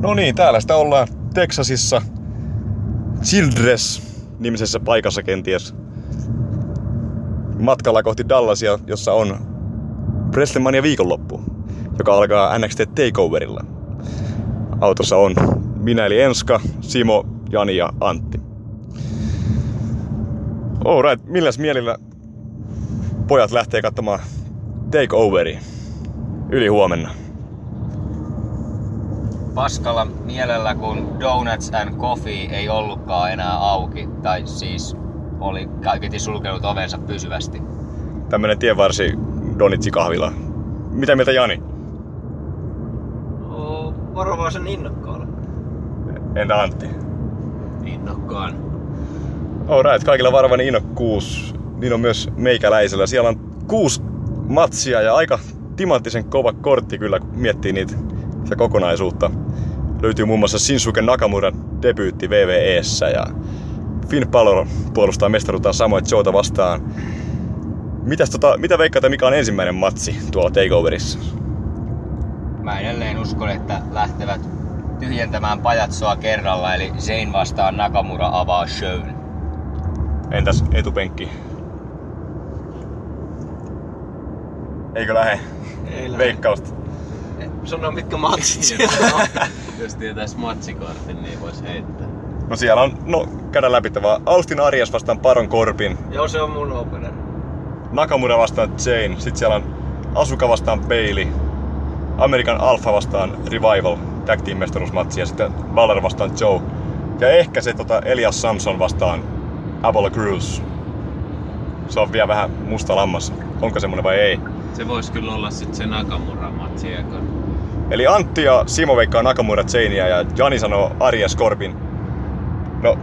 No niin, täällä sitä ollaan Texasissa Childress nimisessä paikassa kenties. Matkalla kohti Dallasia, jossa on Wrestlemania viikonloppu, joka alkaa NXT Takeoverilla. Autossa on minä eli Enska, Simo, Jani ja Antti. Alright, milläs mielillä pojat lähtee katsomaan Takeoveria yli huomenna? Paskalla mielellä, kun Donuts and Coffee ei ollutkaan enää auki. Tai siis oli kaiketi sulkenut ovensa pysyvästi. Tämmönen tienvarsi donitsi kahvila. Mitä mieltä Jani? Varovaisen innokkaalla. Entä Antti? Innokkaan. Alright, kaikilla varovainen innokkuus. Niin on myös meikäläisellä. Siellä on kuusi matsia ja aika timanttisen kova kortti kyllä, kun miettii niitä sitä kokonaisuutta. Löytyy muun muassa Shinsuke Nakamuran debyytti VVEssä ja Finn Balor puolustaa mestaruuttaan samoin Joota vastaan. Mitäs tota, mitä veikkaatte, mikä on ensimmäinen matsi tuolla Takeoverissa? Mä edelleen uskon, että lähtevät tyhjentämään pajatsoa kerralla, eli Zayn vastaan Nakamura avaa shown. Entäs etupenkki? Eikö lähe? Ei lähde. Veikkausta. Sano mitkä matsit siellä on. Jos tietäis matsikortin, niin vois heittää. No siellä on, no käydään läpi vaan. Austin Arias vastaan Baron Corbin. Joo, se on mun opener. Nakamura vastaan Jane. Sitten siellä on Asuka vastaan Bailey. American Alpha vastaan Revival. Tag Team mestaruusmatsi. Ja sitten Balor vastaan Joe. Ja ehkä se tota Elias Samson vastaan Apollo Crews. Se on vielä vähän musta lammas. Onko semmonen vai ei? Se vois kyllä olla sit se Nakamura matsi ekan. Eli Antti ja Simo veikkaa Nakamura Jania ja Jani sanoo Arias Corbin. No,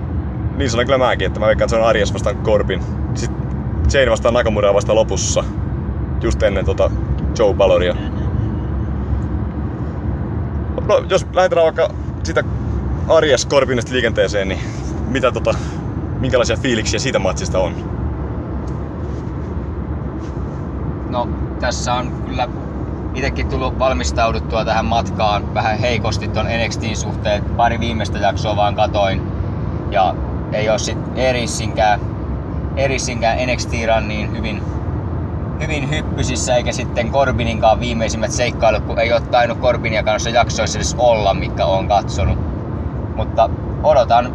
niin sanon kyllä mäkin, että mä veikkaan, että se on Arias vastaan Corbin. Sitten Jane vastaan Nakamuraa vasta lopussa. Just ennen tota Joe Balloria. No, jos lähdetään vaikka sitä Arias Corbinista liikenteeseen, niin mitä tota, minkälaisia fiiliksiä siitä matsista on? No, tässä on kyllä itsekin tullut valmistauduttua tähän matkaan vähän heikosti ton NXTin suhteen. Pari viimeistä jaksoa vaan katoin. Ja ei oo sit Erissinkään, Erissinkään NXT niin hyvin, hyvin hyppysissä, eikä sitten Corbininkaan viimeisimmät seikkailut, kun ei oo tainnut Corbinia kanssa jaksoissa edes olla, mikä on katsonut. Mutta odotan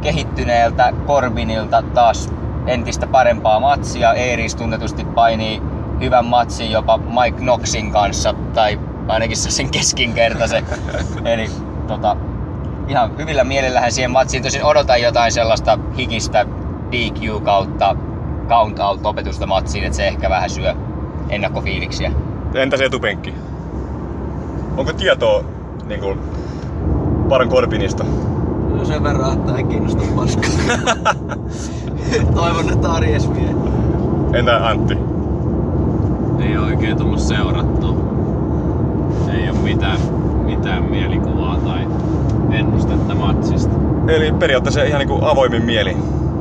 kehittyneeltä Corbinilta taas entistä parempaa matsia. Eeris tunnetusti painii hyvän matsin jopa Mike Knoxin kanssa, tai ainakin sen keskinkertaisen. Eli tota, ihan hyvillä mielellähän siihen matsiin. Tosin odotan jotain sellaista hikistä DQ kautta count out opetusta matsiin, että se ehkä vähän syö ennakkofiiliksiä. Entäs etupenkki? Onko tietoa niin kuin, Baron Corbinista? No sen verran, että ei kiinnosta paskaa. Toivon, että Aries vie. Entä Antti? Ei oo oikein tullut seurattua. Ei oo mitään, mitään mielikuvaa tai ennustetta matsista. Eli periaatteessa ihan niin kuin avoimin mieli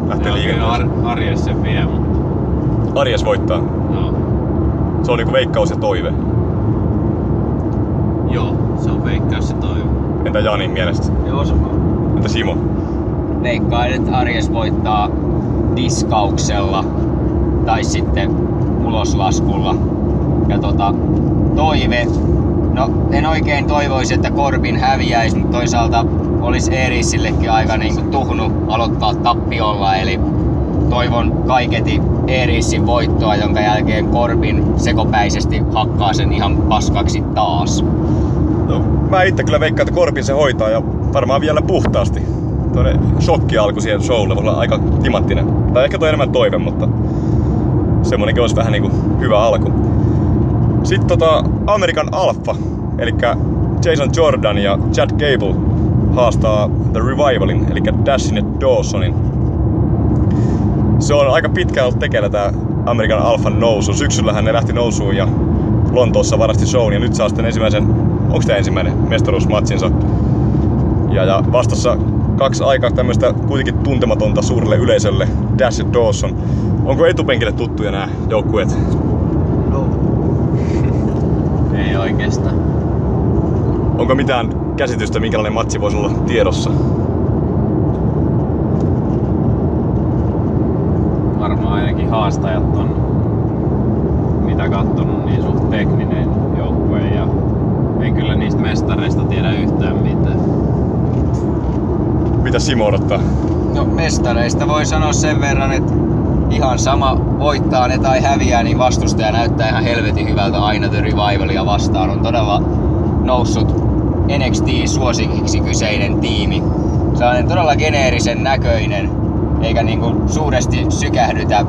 lähtee liikenteeseen. Ar- Arjes sen vie, mutta Arjes voittaa. no, Se on niinku veikkaus ja toive. joo, se on veikkaus se toivo. Entä Janin mielestä? Joo, sama. Entä Simo? Veikkaan, että Arjes voittaa diskauksella tai sitten uloslaskulla. Ja tota, toive, no en oikein toivoisi, että Korbin häviäisi, mutta toisaalta olisi Eerisillekin aika niinku tuhnu aloittaa tappiolla, eli toivon kaiketi Eerissin voittoa, jonka jälkeen Korbin sekopäisesti hakkaa sen ihan paskaksi taas. No, mä itse kyllä veikkaan, että Korbin se hoitaa ja varmaan vielä puhtaasti. Tuonne shokki alku siihen showlle voi olla aika timanttinen. Tai ehkä toi enemmän toive, mutta semmonenkin olisi vähän niinku hyvä alku. Sitten tota American Alpha, eli Jason Jordan ja Chad Gable haastaa The Revivalin, eli Dashin ja Dawsonin. Se on aika pitkään ollut tekeillä tää American Alphan nousu. Syksyllähän ne lähti nousuun ja Lontoossa varasti shown ja nyt saa sitten ensimmäisen, onko tämä ensimmäinen mestaruusmatsinsa. Ja, ja vastassa kaksi aika tämmöistä kuitenkin tuntematonta suurelle yleisölle, Dash ja Dawson. Onko etupenkille tuttuja nämä joukkueet? No. Ei oikeastaan. Onko mitään käsitystä, minkälainen matsi voisi olla tiedossa. Varmaan ainakin haastajat on, mitä kattonut, niin suht tekninen joukkue ja en kyllä niistä mestareista tiedä yhtään mitään. Mitä Simo odottaa? No mestareista voi sanoa sen verran, että ihan sama voittaa ne tai häviää, niin vastustaja näyttää ihan helvetin hyvältä aina The Revivalia vastaan. On todella noussut NXT-suosikiksi kyseinen tiimi. Sellainen todella geneerisen näköinen, eikä niinku suuresti sykähdytä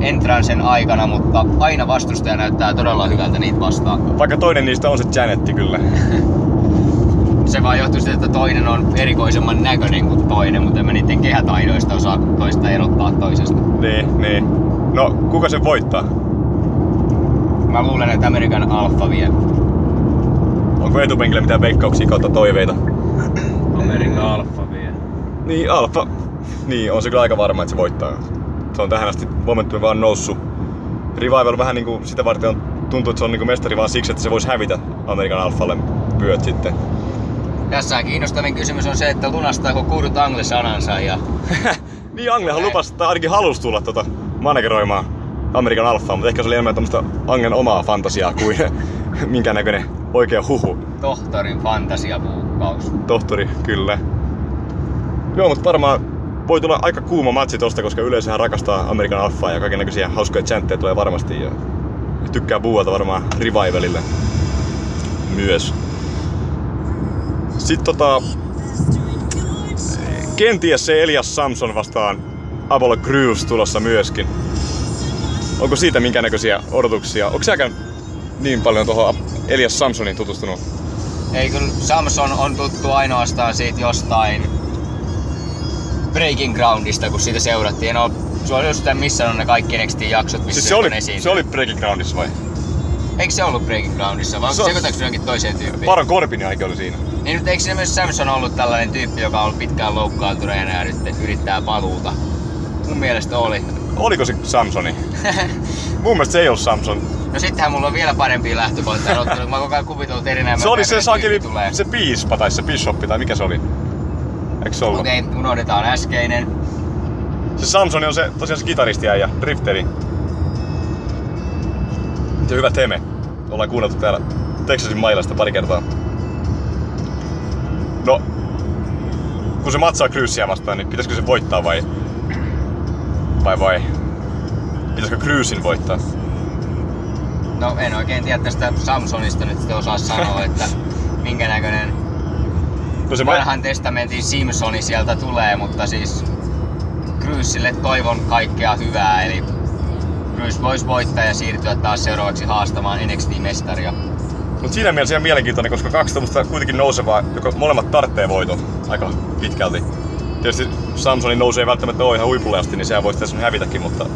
entransen aikana, mutta aina vastustaja näyttää todella hyvältä niitä vastaan. Vaikka toinen niistä on se Janetti kyllä. Se vaan johtuu siitä, että toinen on erikoisemman näköinen kuin toinen, mutta en mä niiden kehätaidoista osaa toista erottaa toisesta. Niin, niin. No, kuka se voittaa? Mä luulen, että American Alpha vie. Onko etupenkillä mitään veikkauksia kautta toiveita? Amerikan Alfa vie. Niin, Alfa. Niin, on se kyllä aika varma, että se voittaa. Se on tähän asti momentumi vaan noussut. Revival vähän niinku sitä varten on, tuntuu, että se on niinku mestari vaan siksi, että se voisi hävitä Amerikan Alfalle pyöt sitten. Tässä kiinnostavin kysymys on se, että lunastaako Kurt Angle sanansa ja Niin, Anglehan lupasi, tai ainakin halusi tulla tota manageroimaan Amerikan Alfaa, mutta ehkä se oli enemmän tämmöistä Angen omaa fantasiaa kuin minkään näköinen oikea huhu. tohtorin fantasiapuukkaus. Tohtori, kyllä. Joo, mutta varmaan voi tulla aika kuuma matsi tosta, koska yleisöhän rakastaa Amerikan Alfaa ja kaikenlaisia hauskoja chantteja tulee varmasti. Ja tykkää buuata varmaan Revivalille myös. Sitten tota... Kenties se Elias Samson vastaan Apollo Crews tulossa myöskin. Onko siitä minkään näköisiä odotuksia? Onko säkään niin paljon tuohon Elias Samsonin tutustunut? Ei kun Samson on tuttu ainoastaan siitä jostain Breaking Groundista, kun siitä seurattiin. En oo suosittain missä on ne kaikki NXT-jaksot, missä Siis se oli, esiin. se oli Breaking Groundissa vai? Eikö se ollut Breaking Groundissa, vai Se sekoitaanko se johonkin toiseen tyyppiin? Baron Corbin ainakin oli siinä. Niin nyt eikö siinä myös Samson ollut tällainen tyyppi, joka on ollut pitkään loukkaantuneena ja nyt yrittää paluuta? Mun mielestä oli. Oliko se Samsoni? Mun mielestä se ei ollut Samson. No sittenhän mulla on vielä parempia lähtökohtia odottanut, kun mä koko ajan kuvitellut erinäinen Se oli se tulee. se piispa tai se bishoppi tai mikä se oli? Eikö se ollut? Okei, unohdetaan äskeinen. Se Samsoni on se tosiaan se kitaristi ja drifteri. Se hyvä teme. Ollaan kuunneltu täällä Texasin mailasta pari kertaa. No, kun se matsaa Crewsia vastaan, niin pitäisikö se voittaa vai... Vai vai? Pitäisikö Crewsin voittaa? No en oikein tiedä tästä Samsonista nyt sitten osaa sanoa, että minkä näköinen No se ma- vanhan testamentin Simpsoni sieltä tulee, mutta siis Cruiselle toivon kaikkea hyvää, eli Cruise voisi voittaa ja siirtyä taas seuraavaksi haastamaan NXT-mestaria. Mutta siinä mielessä ihan mielenkiintoinen, koska kaksi tämmöistä kuitenkin nousevaa, joka molemmat tarvitsee voiton aika pitkälti. Tietysti Samsoni nousee välttämättä ole ihan huipulle asti, niin sehän voisi tässä hävitäkin, mutta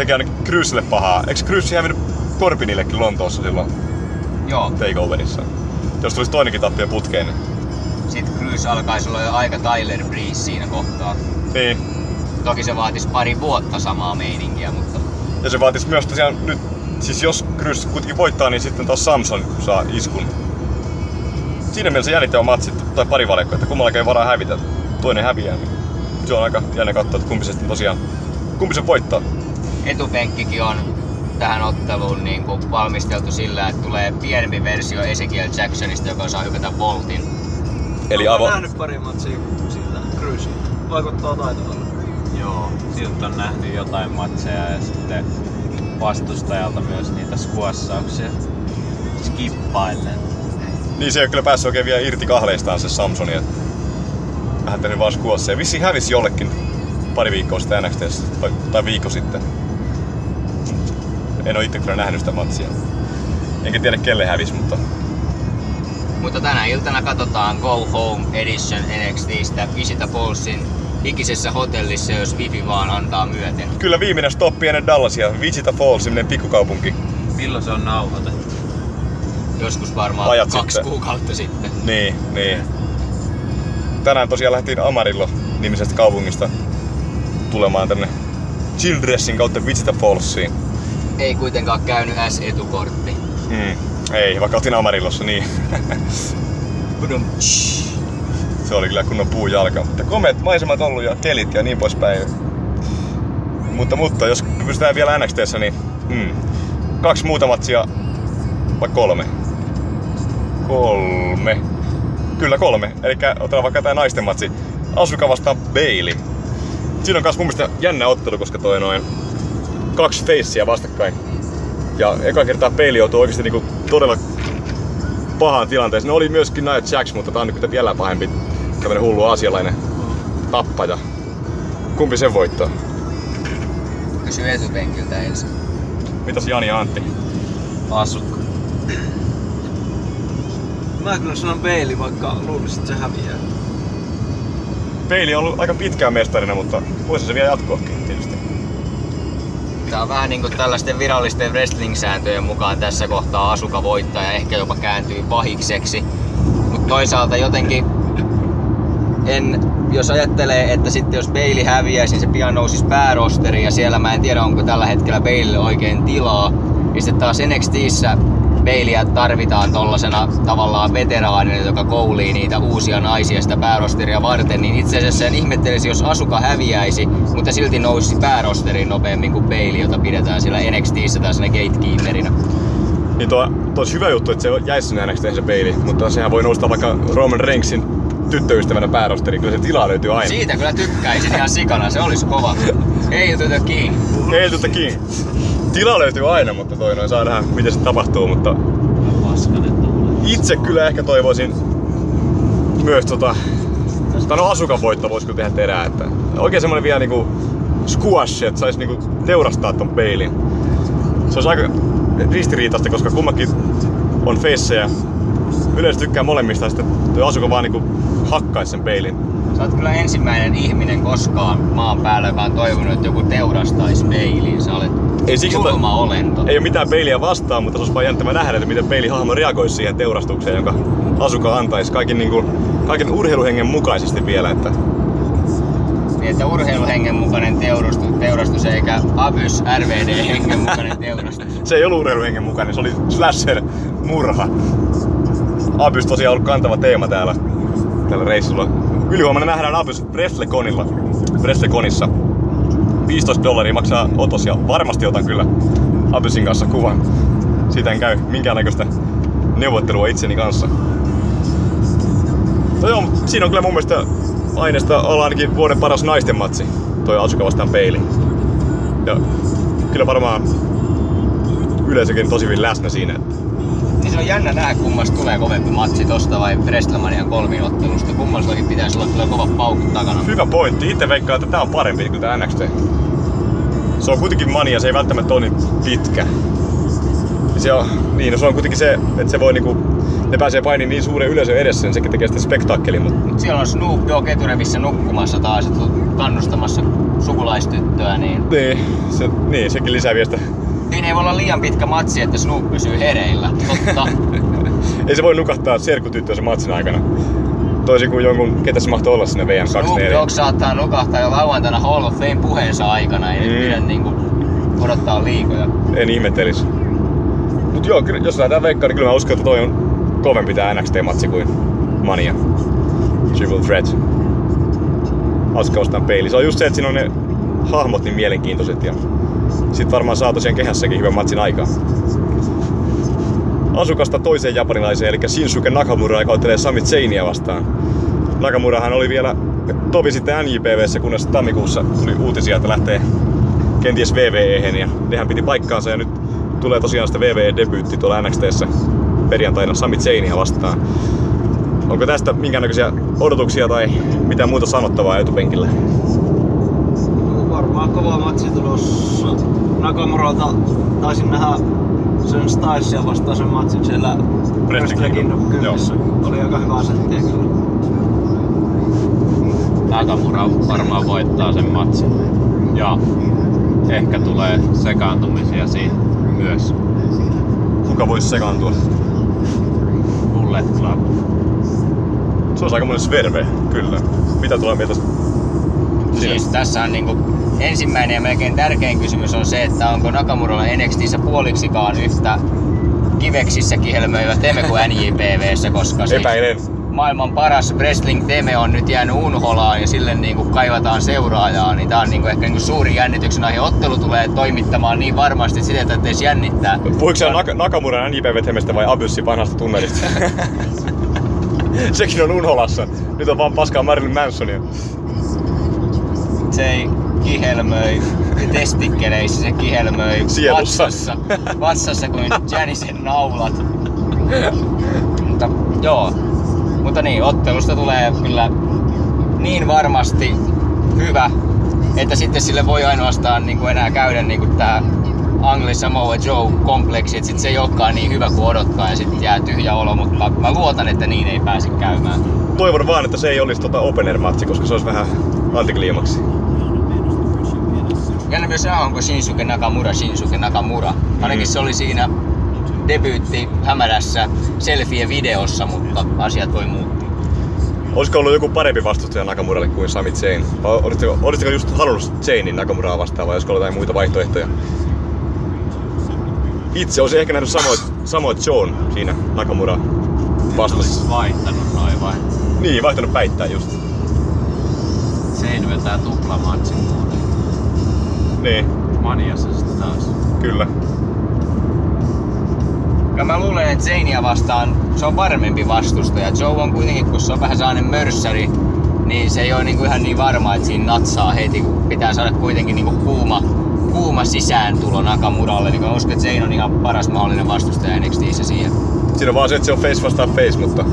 tekee aina Cruiselle pahaa. Eikö Cruise hävinnyt Corbinillekin Lontoossa silloin Joo, takeoverissa? Jos tulisi toinenkin tappio putkeen, niin... sitten Cruise alkaisi olla jo aika Tyler Breeze siinä kohtaa. niin. Toki se vaatisi pari vuotta samaa meininkiä, mutta Ja se vaatisi myös tosiaan nyt, siis jos Cruise kuitenkin voittaa, niin sitten taas Samson saa iskun. Siinä mielessä jännittävä matsi, tai pari valikkoa, että kummallakin ei varaa hävitä. Toinen häviää, niin se on aika jännä katsoa, että kumpi se sitten tosiaan, kumpi se voittaa. Etupenkkikin on tähän otteluun niin kuin valmisteltu sillä, että tulee pienempi versio Ezekiel Jacksonista, joka saa hypätä voltin. Eli Olen avo... nähnyt pari matsia sillä Cruisilla. Vaikuttaa taitavalle. Joo, siltä on nähnyt jotain matseja ja sitten vastustajalta myös niitä skuassauksia skippaillen. Niin se ei ole kyllä päässyt oikein vielä irti kahleistaan se Samsoni, että vähän tehnyt vaan skuossa. Ja vissi hävisi jollekin pari viikkoa sitten NXTssä, tai, tai viikko sitten. En ole itse kyllä nähnyt sitä matsia. Enkä tiedä kelle hävisi, mutta Mutta tänä iltana katsotaan Go Home Edition NXTstä Visita Fallsin ikisessä hotellissa, jos Wifi vaan antaa myöten. kyllä viimeinen stoppi ennen Dallasia. Wichita Falls, semmonen pikkukaupunki. Milloin se on nauhoitettu? Joskus varmaan Ajat kaksi sitten. kuukautta sitten. Niin, niin. Tänään tosiaan lähtiin Amarillo nimisestä kaupungista tulemaan tänne Childressin kautta Wichita Fallsiin. Ei kuitenkaan käynyt S-etukortti. Mm. Ei, vaikka otin Amarillossa, niin. Se oli kyllä kunnon puujalka. Mutta komeet maisemat ollut ja kelit ja niin poispäin. Mutta, mutta jos pystytään vielä NXTssä, niin mm, kaksi muuta matsia vai kolme? Kolme. Kyllä kolme. Eli otetaan vaikka tää naisten matsi. Asuka vastaan Bailey. Siinä on kans mun mielestä jännä ottelu, koska toi noin kaksi feissiä vastakkain. Ja eka kertaa Bailey joutuu oikeesti niinku todella pahaan tilanteeseen. Ne oli myöskin Nia Jax, mutta tää on nyt vielä pahempi tämmönen hullu asialainen tappaja. Kumpi sen voittaa? Kysy etupenkiltä ensin. Mitäs Jani ja Antti? Asukka. Mä kyllä sanon Bailey, vaikka luulisin, että se häviää. Bailey on ollut aika pitkään mestarina, mutta voisi se vielä jatkoakin tietysti. Tää on vähän niinku tällaisten virallisten wrestling-sääntöjen mukaan tässä kohtaa Asuka voittaa ja ehkä jopa kääntyy pahikseksi. Mutta toisaalta jotenkin en, jos ajattelee, että sitten jos Bailey häviäisi, niin se pian nousisi päärosteriin ja siellä mä en tiedä onko tällä hetkellä Baileylle oikein tilaa. Ja sitten taas NXTissä Baileyä tarvitaan tollasena tavallaan veteraanina, joka koulii niitä uusia naisia sitä päärosteria varten, niin itse asiassa en ihmettelisi, jos Asuka häviäisi, mutta silti nousisi päärosteriin nopeammin kuin Bailey, jota pidetään siellä NXTissä tällaisena gatekeeperina. Niin tuo, tuo olisi hyvä juttu, että se jäisi sinne NXT se Bailey, mutta sehän voi nousta vaikka Roman Reignsin tyttöystävänä päärosteriin, kyllä se tilaa löytyy aina. Siitä kyllä tykkäisin ihan sikana, se olisi kova. Ei the king. Ei tota kiinni. Tila löytyy aina, mutta toi noin saa nähdä miten se tapahtuu, mutta itse kyllä ehkä toivoisin myös tota, tai no Asukan voitto voisi kyllä tehdä terää, että oikein semmonen vielä niinku squash, että sais niinku teurastaa ton peilin. Se olisi aika ristiriitaista, koska kummakin on feissejä. Yleensä tykkää molemmista, ja sitten toi Asuka vaan niinku hakkaisi sen peilin. Sä oot kyllä ensimmäinen ihminen koskaan maan päällä, joka on toivonut, että joku teurastaisi peiliin. Sä olet Ei siksi, että- julma olento. Ei ole mitään peiliä vastaan, mutta se olisi vaan jännittävää nähdä, että miten peilihahmo reagoisi siihen teurastukseen, jonka Asuka antaisi kaiken, niinku, kaiken urheiluhengen mukaisesti vielä. Että Niin, että urheiluhengen mukainen teurastus, teurastus eikä Abys RVD-hengen mukainen teurastus. se ei ollut urheiluhengen mukainen, se oli slasher-murha. Abys tosiaan ollut kantava teema täällä, tällä reissulla. Ylihuomenna nähdään Abys Wrestleconilla. Wrestleconissa. 15 dollaria maksaa otos ja varmasti otan kyllä Abysin kanssa kuvan. Siitä en käy minkäännäköistä neuvottelua itseni kanssa. No joo, siinä on kyllä mun mielestä aineesta olla ainakin vuoden paras naisten matsi. Toi Asuka vastaan peili. Ja kyllä varmaan yleisökin tosi hyvin läsnä siinä. Että Se on jännä nähdä kummasta tulee kovempi matsi tosta vai Wrestlemanian kolminottelusta. Kummallakin pitäisi olla kyllä kovat paukut takana. hyvä pointti. Itse veikkaan, että tää on parempi kuin tää NXT. Se on kuitenkin mania, se ei välttämättä ole niin pitkä. Ja Se on, niin, no se on kuitenkin se, että se voi niinku, ne pääsee painiin niin suuren yleisön edessä, niin sekin tekee sitä spektaakkelin, mutta Siellä on Snoop Dogg eturevissä nukkumassa taas kannustamassa sukulaistyttöä, niin niin, se, niin, sekin lisää vielä sitä. Siinä ei voi olla liian pitkä matsi, että Snoop pysyy hereillä. Totta. Ei se voi nukahtaa serkutyttöä sen matsin aikana. Toisin kuin jonkun, ketä se mahtoi olla sinne Snoop VM24. Dogg saattaa nukahtaa jo lauantaina Hall of Fame puheensa aikana, ei Mm. pidä niinku odottaa liikoja. En ihmettelis. Mut joo, jos lähdetään veikkaan, niin kyllä mä uskon, että toi on kovempi tää NXT-matsi kuin Mania. Triple Threat. Asuka vastaan peili. Se on just se, että siinä on ne hahmot niin mielenkiintoiset ja sit varmaan saa tosiaan kehässäkin hyvän matsin aikaa. Asukasta toiseen japanilaiseen, eli Shinsuke Nakamura, joka ottelee Sami Zainia vastaan. Nakamurahan oli vielä tovi sitten NJPVssä, kunnes tammikuussa tuli uutisia, että lähtee kenties VVEhen ja nehän piti paikkaansa ja nyt tulee tosiaan sitä VVE-debyytti tuolla NXTssä perjantaina Sami Zainia vastaan. Onko tästä minkäännäköisiä odotuksia tai mitä muuta sanottavaa etupenkillä? Varmaan kova matsi tulossa. Nakamuralta taisin nähdä sen Stylesia vastaan sen matsin siellä Wrestle Kingdom 10. Oli aika hyvä settiä kyllä. Nakamura varmaan voittaa sen matsin. Ja ehkä tulee sekaantumisia siinä myös. Kuka voisi sekaantua? Bullet Club. Se olisi aika monen sverve, kyllä. Mitä tulee mieltä? Siinä. Siis tässä on niinku ensimmäinen ja melkein tärkein kysymys on se, että onko Nakamuralla NXTissä puoliksikaan yhtä kiveksissä kihelmöivä Teme kuin NJPVssä, koska siis Epäilen. maailman paras wrestling Teme on nyt jäänyt unholaan ja sille niin kuin kaivataan seuraajaa, niin tää on niin kuin ehkä niin kuin suuri jännityksen aihe. Ottelu tulee toimittamaan niin varmasti sitä, että edes jännittää. Puhuiko sä Nak- Nakamuran NJP-vethemestä vai Abyssin vanhasta tunnelista? Sekin on Unholassa. Nyt on vaan paskaa Marilyn Mansonia. Se ei kihelmöi testikkeleissä, se kihelmöi Sielussa. vatsassa, vatsassa kuin Janisen naulat. Mutta joo, mutta niin, ottelusta tulee kyllä niin varmasti hyvä, että sitten sille voi ainoastaan niin kuin enää käydä niin kuin tää Angli Samoa Joe kompleksi, että sit se ei olekaan niin hyvä kuin odottaa ja sitten jää tyhjä olo, mutta mä luotan, että niin ei pääse käymään. Toivon vaan, että se ei olisi tota opener-matsi, koska se olisi vähän antikliimaksi. Jännä myös nähdä, onko Shinsuke Nakamura Shinsuke Nakamura. Ainakin se oli siinä debyytti hämärässä selfie videossa, mutta asiat voi muuttua. Olisiko ollut joku parempi vastustaja Nakamuralle kuin Sami Zayn? Vai olisitteko, olisitteko just halunnut Zaynin Nakamuraa vastaan vai olisiko ollut jotain muita vaihtoehtoja? Itse olisin ehkä nähnyt Samoa, Samoa Joe siinä Nakamura vastassa. Vaihtanut noin vai? Niin, vaihtanut päittää just. Sein vetää tuplamatsin. Niin, Maniassa sitten taas. kyllä. Ja mä luulen, että Zainia vastaan se on varmempi vastustaja. Joe on kuitenkin, kun se on vähän sellainen mörssäri, niin se ei ole niinku ihan niin varma, että siinä natsaa heti, kun pitää saada kuitenkin niinku kuuma, kuuma sisääntulo Nakamuralle. Niin mä uskon, että Zayn on ihan paras mahdollinen vastustaja NXTissä siihen. Siinä on vaan se, että se on face vastaan face, mutta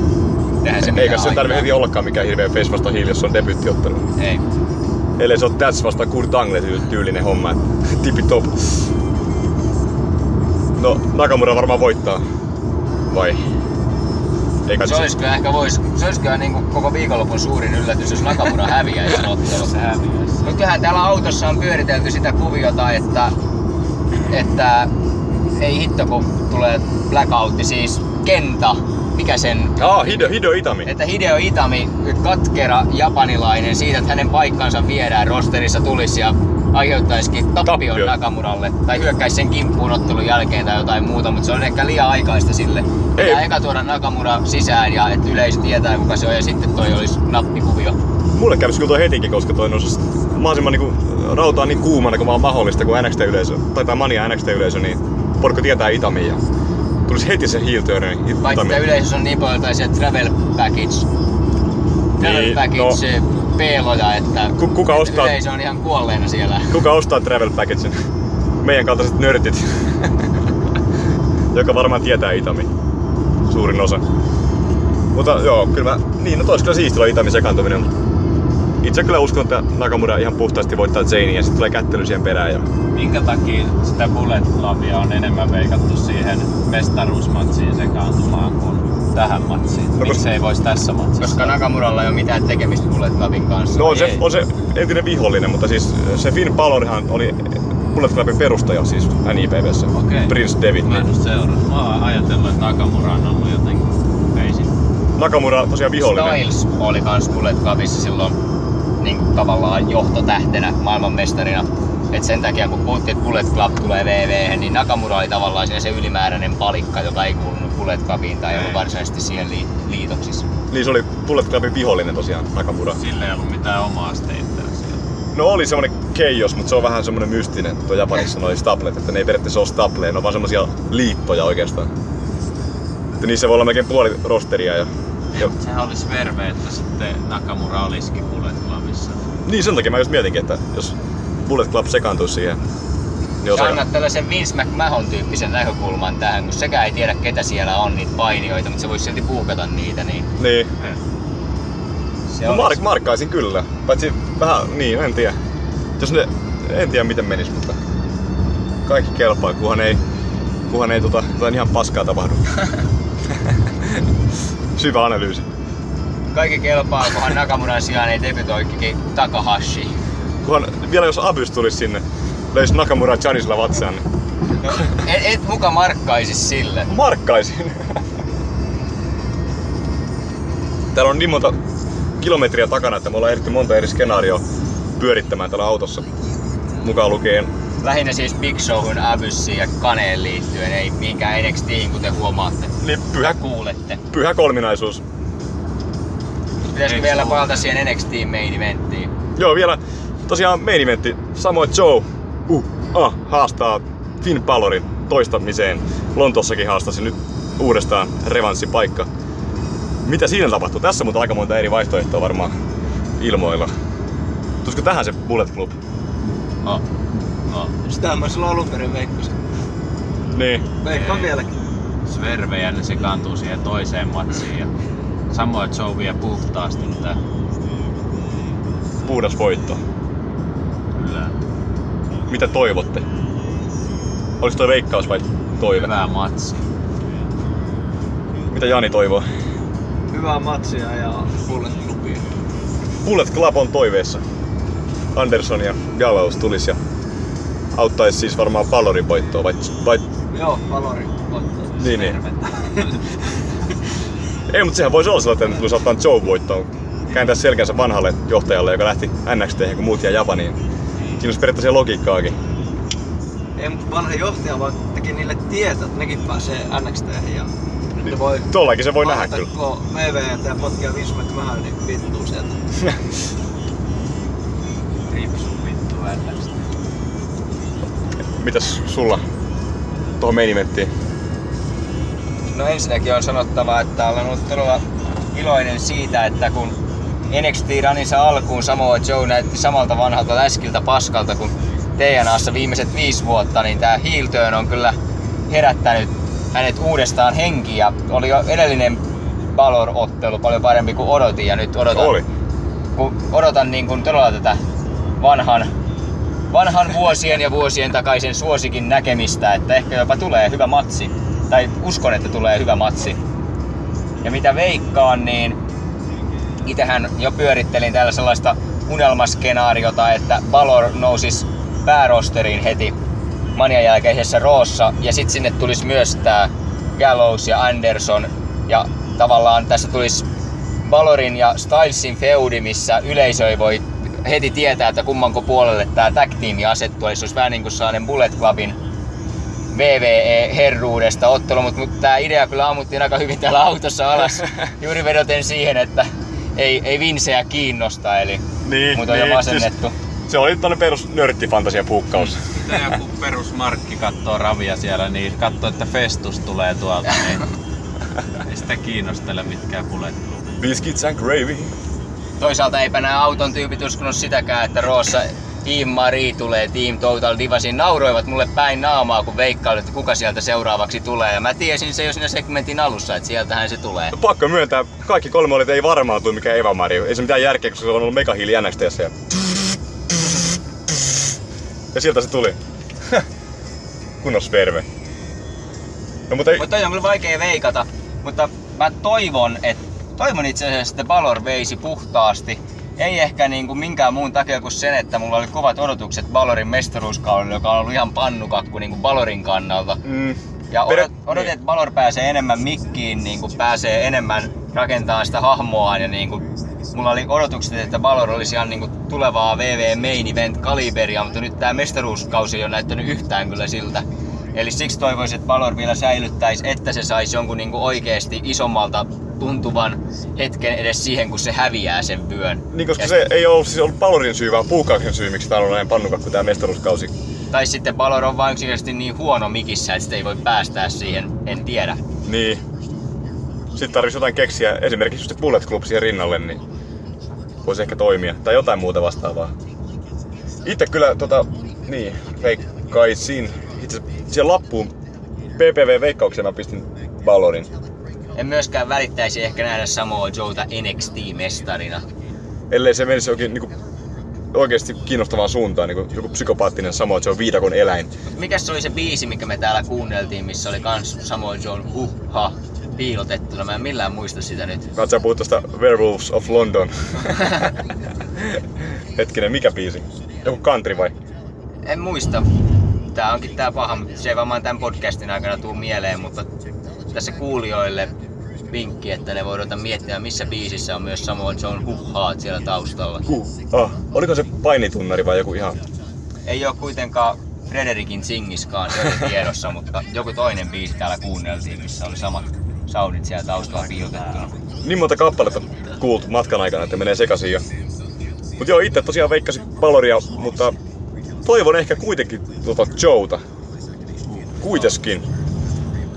se eikä se tarvitse heti ollakaan mikään hirveä face vastaan heel, jos se on debyyttiottelu. Ei. Ellei se on Tats vastaan Kurt Angle tyy- tyylinen homma. Tipi top. No, Nakamura varmaan voittaa. Vai? Eikä Se olisi kyllä ehkä vois, se olisi kyllä niinku koko viikonlopun suurin yllätys, jos Nakamura häviäisi häviäisi. Mutta kyllähän täällä autossa on pyöritelty sitä kuviota, että, että ei hitto kun tulee blackoutti, siis Kenta, mikä sen, Ah, Hideo, Hideo Itami. että Hideo Itami, katkera japanilainen, siitä, että hänen paikkansa viedään rosterissa tulisi ja aiheuttaisikin tappion Tappio. Nakamuralle tai hyökkäisi sen kimppuun ottelun jälkeen tai jotain muuta, mutta se on ehkä liian aikaista sille. Pitää eka tuoda Nakamura sisään ja että yleisö tietää kuka se on ja sitten toi olisi nappikuvio. Mulle kävisi kyllä toi hetikin, koska toi nousi mahdollisimman niinku, rautaa niin kuumana kuin vaan mahdollista, kun NXT-yleisö, tai tämä Mania NXT-yleisö, niin porukka tietää Itami ja tulisi heti se heel turn Paitsi Itami. että yleisössä on niin paljon tällaisia travel package, travel Niin, package peeloja, että Ku- kuka että ostaa- yleisö on ihan kuolleena siellä. Kuka ostaa travel packagen? Meidän kaltaiset nörtit. Joka varmaan tietää Itami. Suurin osa. Mutta joo, kyllä mä, niin, no tois kyllä siistiä olla Itami sekaantuminen. Itse kyllä uskon, että Nakamura ihan puhtaasti voittaa Zaynin ja sitten tulee kättely siihen perään. Ja... Minkä takia sitä Bullet Clubia on enemmän veikattu siihen mestaruusmatsiin sekaantumaan kuin tähän matsiin? No, Miksi ei voisi tässä matsissa? Koska Nakamuralla ei ole mitään tekemistä Bullet Clubin kanssa. No on se, on se entinen vihollinen, mutta siis se Finn Balorhan oli Bullet Clubin perustaja siis NIPVssä. Okei. Prince David. Mä en seurannut. Mä oon ajatellut, että Nakamura on ollut jotenkin peisin. Nakamura tosiaan vihollinen. Styles oli kans Bullet Clubissa silloin niin tavallaan johtotähtenä maailmanmestarina. Et sen takia kun puhuttiin, että Bullet Club tulee VV, niin Nakamura oli tavallaan se ylimääräinen palikka, joka ei kuulunut Bullet Clubiin tai ollut varsinaisesti siihen lii- liitoksissa. Niin se oli Bullet Clubin vihollinen tosiaan, Nakamura. Sillä ei ollut mitään omaa steittiä siellä. No oli semmonen keijos, mutta se on vähän semmonen mystinen tuo Japanissa noi staplet, että ne ei periaatteessa ole stapleja, ne on vaan semmosia liittoja oikeastaan. Että niissä voi olla melkein puoli rosteria ja, ja Sehän olisi verve, että sitten Nakamura olisikin Bullet Clubissa. niin sen takia mä just mietinkin, että jos Bullet Club sekaantuisi siihen, niin Sä annat tällaisen Vince McMahon tyyppisen näkökulman tähän, kun sekään ei tiedä ketä siellä on niitä painijoita, mutta se voisi silti puukata niitä, niin Niin. se No mark- markkaisin kyllä. Paitsi vähän, niin, en tiedä. Jos ne, en tiedä miten menis, mutta kaikki kelpaa, kunhan ei, kunhan ei tota, jotain ihan paskaa tapahdu. Syvä analyysi. Kaikki kelpaa, kunhan Nakamuran sijaan ei debytoikin Takahashi. Kunhan vielä jos Abys tulisi sinne, löisi Nakamura Janisilla vatsaan, niin No, et, et muka markkaisi sille. markkaisin. Täällä on niin monta kilometriä takana, että me ollaan ehditty monta eri skenaarioa pyörittämään täällä autossa. Mukaan lukien Lähinnä siis Big Showhun, Abyssin ja Kaneen liittyen, ei mihinkään NXTihin, kuten huomaatte. Niin pyhä, kuulette. pyhä kolminaisuus. Pitäisikö vielä palata siihen NXT main eventtiin? Joo, vielä tosiaan main eventti. Samoin Joe uh, ah, haastaa Finn Balorin toistamiseen. Lontossakin haastasi nyt uudestaan revanssipaikka. Mitä siinä tapahtuu? Tässä mutta aika monta eri vaihtoehtoa varmaan ilmoilla. Tulisiko tähän se Bullet Club? No. No. Sitä mä silloin alun perin veikkasin. Niin. Veikkaan Ei. vieläkin. Sverve ja ne sekaantuu siihen toiseen matsiin. Ja samoin Joe vie puhtaasti, mutta Puhdas voitto. Kyllä Mitä toivotte? Olis toi veikkaus vai toive? hyvä matsi. Mitä Jani toivoo? Hyvää matsia ja Bullet Clubia. Bullet Club on toiveessa. Anderson ja Gallows tulis ja auttaisi siis varmaan Ballorin voittoa vai, vai Joo, Valori voittaa. niin, niin. Ei, mutta sehän voisi olla sellainen, että tulisi ottaa Joe voittoon. Kääntää selkänsä vanhalle johtajalle, joka lähti NXT, kun muut jää Japaniin. Siinä olisi periaatteessa logiikkaakin. Ei, mutta vanha johtaja vaan teki niille tietä, että nekin pääsee NXT ja ne voi... Tuollakin se voi nähdä kyllä. Kun VV ja potkia Vince McMahon, niin vittuu sieltä. Ripsu vittu NXT. Mitäs sulla tuohon main? No ensinnäkin on sanottava, että olen ollut todella iloinen siitä, että kun NXT Ranissa alkuun Samoa Joe näytti samalta vanhalta läskiltä paskalta kuin TNAssa viimeiset viisi vuotta, niin tämä heel turn on kyllä herättänyt hänet uudestaan henkiä. Oli jo edellinen Balor-ottelu paljon parempi kuin odotin ja nyt odotan, Oli. kun odotan niin kuin todella tätä vanhan, vanhan vuosien ja vuosien takaisen suosikin näkemistä, että ehkä jopa tulee hyvä matsi. Tai uskon, että tulee hyvä matsi. Ja mitä veikkaan, niin itähän jo pyörittelin täällä sellaista unelmaskenaariota, että Balor nousisi päärosteriin heti manian jälkeisessä roossa ja sitten sinne tulisi myös tää Gallows ja Anderson ja tavallaan tässä tulisi Balorin ja Stylesin feudi, missä yleisö ei voi heti tietää, että kummanko puolelle tämä tag teami asettuu. Eli se olisi vähän niin kuin sellainen Bullet Clubin VVE-herruudesta ottelu, mutta mut tämä idea kyllä ammuttiin aika hyvin täällä autossa alas. Juuri vedoten siihen, että ei, ei Vinceä kiinnosta, eli Niin, mut on jo niin, masennettu. Siis, se oli tämmönen perus nörttifantasia puukkaus. Mitä joku perusmarkki kattoo ravia siellä, niin katsoo, että Festus tulee tuolta, niin ei sitä kiinnostele mitkään Club. Biscuits and gravy. Toisaalta eipä nämä auton tyypit uskonut sitäkään, että Roossa Team Marie tulee Team Total Divasin. Nauroivat mulle päin naamaa, kun veikkailut, että kuka sieltä seuraavaksi tulee. Ja mä tiesin se jo siinä segmentin alussa, että sieltähän se tulee. No, pakko myöntää, kaikki kolme oli, ei varmaan tule mikään Eva Mario. Ei se mitään järkeä, koska se on ollut mega hiili NXTssä. Ja... ja sieltä se tuli. Kunnos verve. No mutta ei... Mutta toi on kyllä vaikea veikata. Mutta mä toivon, että toivon itse asiassa, että Balor veisi puhtaasti. Ei ehkä niin kuin minkään muun takia kuin sen, että mulla oli kovat odotukset Balorin mestaruuskaudelle, joka on ollut ihan pannukakku niin kuin Balorin kannalta. Mm, Ja odot, odotin, että Balor pääsee enemmän mikkiin, niin kuin pääsee enemmän rakentamaan sitä hahmoaan ja niin kuin, mulla oli odotukset, että Balor olisi ihan niin kuin tulevaa VV Main Event kaliberia, mutta nyt tämä mestaruuskausi ei ole näyttänyt yhtään kyllä siltä. Eli siksi toivoisin, että Balor vielä säilyttäisi, että se saisi jonkun niin kuin oikeasti isommalta tuntuvan hetken edes siihen, kun se häviää sen vyön. niin koska Ja se ei ollut siis ollut Palorin syy, vaan puukkauksen syy, miksi täällä on näin pannukakku tää mestaruuskausi. Tai sitten Balor on vain yksinkertaisesti niin huono mikissä, että sitä ei voi päästää siihen, en tiedä. Niin. Sitten tarvitsisi jotain keksiä, esimerkiksi just Bullet Club siihen rinnalle, niin voisi ehkä toimia. Tai jotain muuta vastaavaa. Itse kyllä tota, niin, veikkaisin. Siihen lappuun PPV-veikkauksia mä pistin Balorin. En myöskään välittäisi ehkä nähdä Samoa Joeta NXT-mestarina. Ellei se menisi jokin niinku, oikeasti kiinnostavaan suuntaan, niin joku psykopaattinen Samoa Joe viidakon eläin. Mikäs se oli se biisi, mikä me täällä kuunneltiin, missä oli kans Samoa Joen huh-ha piilotettuna? Mä en millään muista sitä nyt. Mä sä puhut tosta Werewolves of London. Hetkinen, mikä biisi? Joku country vai? En muista. Tää onkin tää paha, mutta se ei varmaan tämän podcastin aikana tuu mieleen, mutta tässä kuulijoille vinkki, että ne voi ruveta miettimään, missä biisissä on myös Samoa Joen huh siellä taustalla. Huh. Ah, oliko se painitunnari vai joku ihan? Ei oo kuitenkaan Frederikin Singiskaan, se oli tiedossa, mutta joku toinen biisi täällä kuunneltiin, missä oli samat soundit siellä taustalla piilotettuna. Niin monta kappaletta kuultu matkan aikana, että menee sekaisin jo. Mut joo, itse tosiaan veikkasin Valoria, mutta toivon ehkä kuitenkin tuota Joota. Kuiteskin.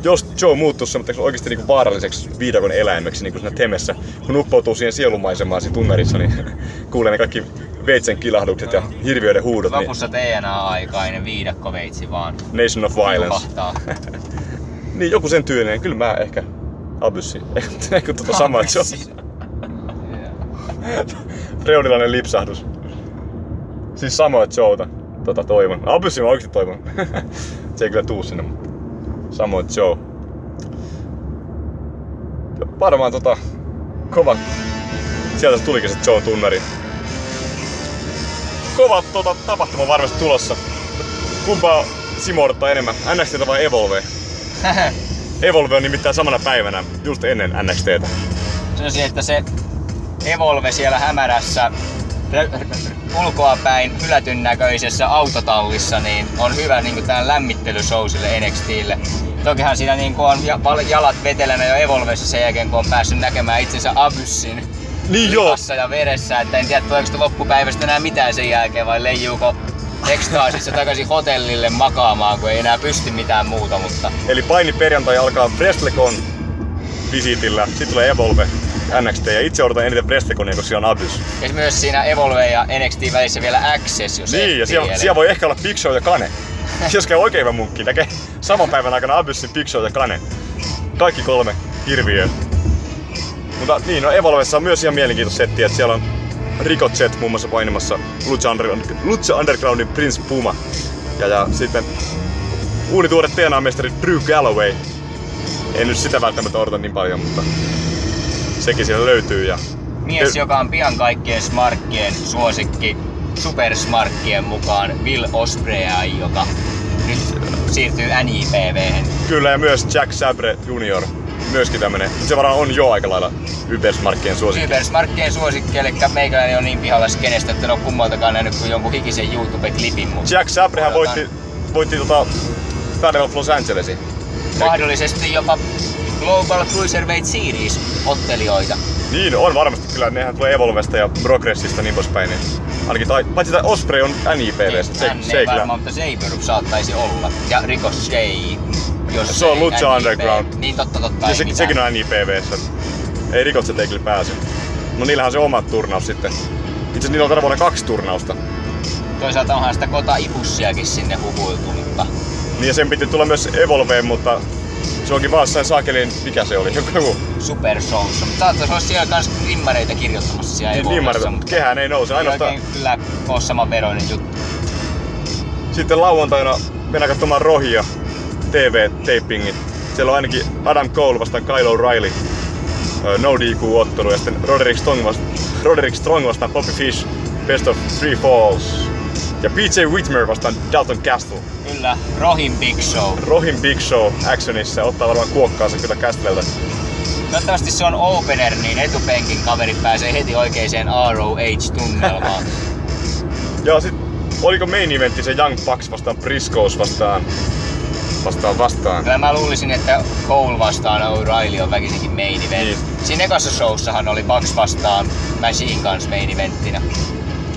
Jos Joe muuttuu semmoiseksi oikeasti niinku vaaralliseksi viidakon eläimeksi niin kuin siinä temessä, kun uppoutuu siihen sielumaisemaan siinä tunnarissa, niin kuulee ne kaikki veitsen kilahdukset ja hirviöiden huudot. Niin Lopussa DNA-aikainen viidakkoveitsi vaan Nation of Violence. Niin joku sen tyylinen, kyllä mä ehkä Abyssi. Eikö tuota samaa Joe. Freudulainen lipsahdus. Siis samoa Joota. Tota toivon. Abyssi mä oikeesti toivon. Se ei kyllä tuu sinne, mutta samoin Joe. Varmaan tota kova. Sieltä tulikin se Joe tunnari. Kova tota, tapahtuma varmasti tulossa. Kumpaa Simo odottaa enemmän? NXT vai Evolve? Evolve on nimittäin samana päivänä, just ennen NXTtä. Sanoisin, että se Evolve siellä hämärässä ulkoapäin hylätyn näköisessä autotallissa niin on hyvä niin tähän lämmittelyshow sille NXTille. Tokihan siinä niin on jalat vetelänä jo Evolvessa sen jälkeen, kun on päässyt näkemään itsensä Abyssin Niin joo, ja veressä. Että en tiedä, tuleeko loppupäivästä enää mitään sen jälkeen vai leijuuko ekstaasissa takaisin hotellille makaamaan, kun ei enää pysty mitään muuta. Mutta Eli paini perjantai alkaa Wrestlecon visitillä, sitten tulee Evolve, NXT ja itse odotan eniten Wrestleconia, koska siellä on Abyss. ja myös siinä Evolve ja NXT välissä vielä Access, jos Niin, ja siellä, siellä voi ehkä olla Big Show ja Kane. Jos käy oikein hyvä munkki, näkee saman päivän aikana Abyssin, Big Show ja Kane. Kaikki kolme hirviöä. Mutta niin, no Evolvessa on myös ihan mielenkiintoista settiä, että siellä on Rico Jet muun muassa painimassa Lucha, Under, Lucha Undergroundin Prince Puma. Ja, ja sitten uunituore TNA-mestari Drew Galloway. En nyt sitä välttämättä odota niin paljon, mutta sekin siellä löytyy. Ja Mies, joka on pian kaikkien smarkkien suosikki supersmarkkien mukaan Will Osprey, joka nyt siirtyy NJPV. Kyllä, ja myös Jack Sabre Junior. Myöskin tämmönen. Se varmaan on jo aika lailla Ybersmarkkien suosikki. Supersmarkkien suosikki, eli meikäläinen on niin pihalla skenestä, että en ole kummaltakaan nähnyt kuin jonkun hikisen YouTube-klipin. Mutta Jack Sabrehan odotan voitti, voitti tota Battle of Los Angelesin. mahdollisesti jopa Global Cruiserweight Series ottelijoita. Niin, on varmasti kyllä. Nehän tulee Evolvesta ja Progressista niin poispäin. Niin ainakin tai, paitsi tämä Osprey on NJPV. Se, Hän se ei varmaan, mutta Saber saattaisi olla. Ja Ricochet. Jos Se on Lucha. Underground. Niin totta totta. Ja se, sekin on NJPVssä. Ei Rikotset ei kyllä pääse. No niillähän on se oma turnaus sitten. Itse asiassa niillä on tänä vuonna kaksi turnausta. Toisaalta onhan sitä kota-ipussiakin sinne huhuiltu, mutta Niin ja sen piti tulla myös Evolveen, mutta se onkin vaan jossain saakelin, mikä se oli, joku, Super Showssa. Mutta saattaisi olla siellä kans rimmareita kirjoittamassa siellä niin, niin mutta kehään ei nouse. ei Ainoastaan oikein kyllä ole saman veroinen juttu. Sitten lauantaina mennään katsomaan Rohia TV-tapingit. Siellä on ainakin Adam Cole vastaan Kyle O'Reilly. ö, No DQ-ottelu ja sitten Roderick Strong, vasta, Roderick Strong vastaan Bobby Fish. Best of Three Falls. Ja PJ Whitmer vastaan Dalton Castle. Kyllä, Rohin Big Show. Rohin Big Show actionissa ottaa varmaan kuokkaansa kyllä Castlelta. Toivottavasti se on opener, niin etupenkin kaverit pääsee heti oikeeseen ROH-tunnelmaan. Ja sit oliko main eventti se Young Bucks vastaan Briscoes vastaan vastaan vastaan. Kyllä mä luulisin, että Cole vastaan O'Reilly on väkisinkin main event. Niin. Siinä ekassa showssahan oli Bucks vastaan Machine Guns main eventtinä.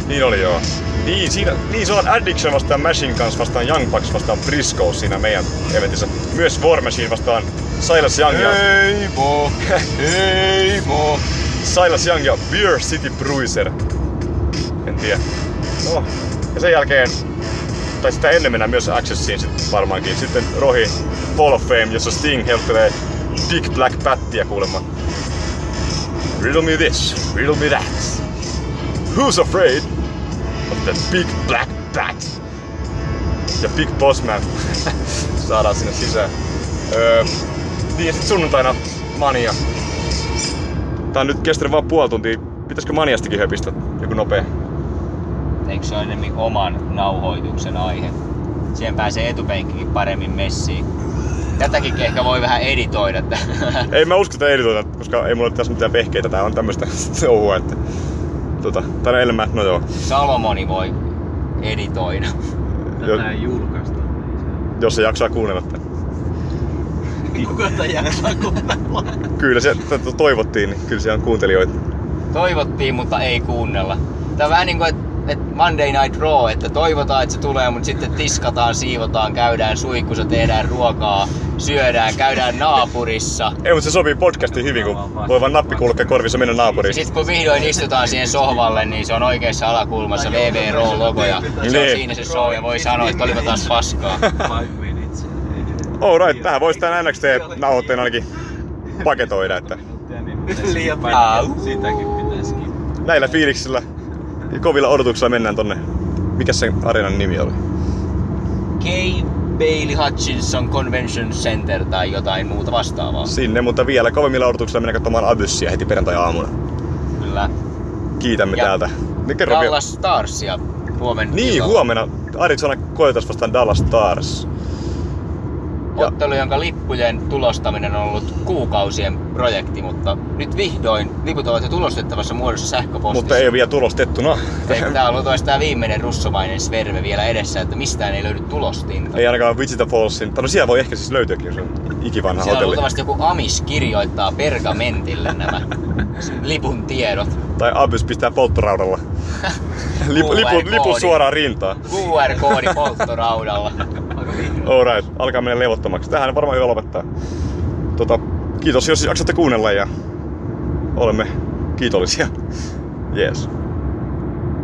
Niin oli joo. Niin, siinä, niin se on Addiction vastaan Machine Guns vastaan Young Bucks vastaan Briscoe siinä meidän eventissä. Myös War Machine vastaan Silas Young ja, Heimo! Heimo! Silas Young ja Beer City Bruiser. En tiedä. No, ja sen jälkeen, tai sitä ennen mennään myös Accessiin sit varmaankin. Sitten Rohi Hall of Fame, jossa Sting helppelee Big Black Pattia kuulemma. Riddle me this, riddle me that. Who's afraid of the Big Black Bat? Ja Big Boss Man saadaan sinne sisään. Öö, niin ja sit sunnuntaina Mania. Tää on nyt kestänyt vaan puoli tuntia. Pitäisikö Maniastikin höpistä joku nopea? Eikö se ole enemmän oman nauhoituksen aihe? Siihen pääsee etupenkkikin paremmin messiin. Tätäkin ehkä voi vähän editoida. Ei mä usko, että editoida, koska ei mulla ole tässä mitään vehkeitä. Tää on tämmöstä touhua, että... Tota, tää on elämä, no joo. Salomoni voi editoida. Tätä ei julkaista. niin se- jos se jaksaa kuunnella tämän. Kuka tätä jaksaa kuunnella? Kyllä se toivottiin, niin kyllä siellä on kuuntelijoita. Toivottiin, mutta ei kuunnella. Tää on vähän niinku, että et Monday Night Raw, että toivotaan, että se tulee, mutta sitten tiskataan, siivotaan, käydään suihkussa, tehdään ruokaa, syödään, käydään naapurissa. Ei, mutta se sopii podcastiin hyvin, kun voi vaan nappi kulkea korvissa mennä naapuriin. sitten kun vihdoin istutaan siihen sohvalle, niin se on oikeassa alakulmassa VV Raw-logo ja se on Niin. siinä se show ja voi sanoa, että olipa taas paskaa. Minutes. Alright, tähän voisi tämän NXT-nauhoitteen ainakin paketoida, että niin Liian näillä fiiliksillä kovilla odotuksilla mennään tonne. Mikä se areenan nimi oli? K. Bailey Hutchinson Convention Center tai jotain muuta vastaavaa. Sinne, mutta vielä kovemmilla odotuksilla mennään katsomaan Abyssia heti perjantai-aamuna. Kyllä. Kiitämme Ja täältä. Niin kerro vielä. Dallas Starsia huomenna. Niin, illalla. huomenna Arizona koetas vastaan Dallas Stars. Ottelu, jonka lippujen tulostaminen on ollut kuukausien projekti, mutta nyt vihdoin liput ovat jo tulostettavassa muodossa sähköpostissa. Mutta ei vielä tulostettuna. Tää on ollut tää viimeinen russomainen sverve vielä edessä, että mistään ei löydy tulostinta. Ei ainakaan Wichita Fallsin. No siellä voi ehkä siis löytyäkin, jos on ikivanha Siellä hotelli. luultavasti joku amis kirjoittaa pergamentille nämä lipun tiedot. Tai Abys pistää polttoraudalla. Lipu, lipu, lipu suoraan rintaan. QR-koodi polttoraudalla. Alright, alkaa mennä levottomaksi. Tähän varmaan hyvä lopettaa. Tota, kiitos jos jaksatte kuunnella ja olemme kiitollisia. Jees.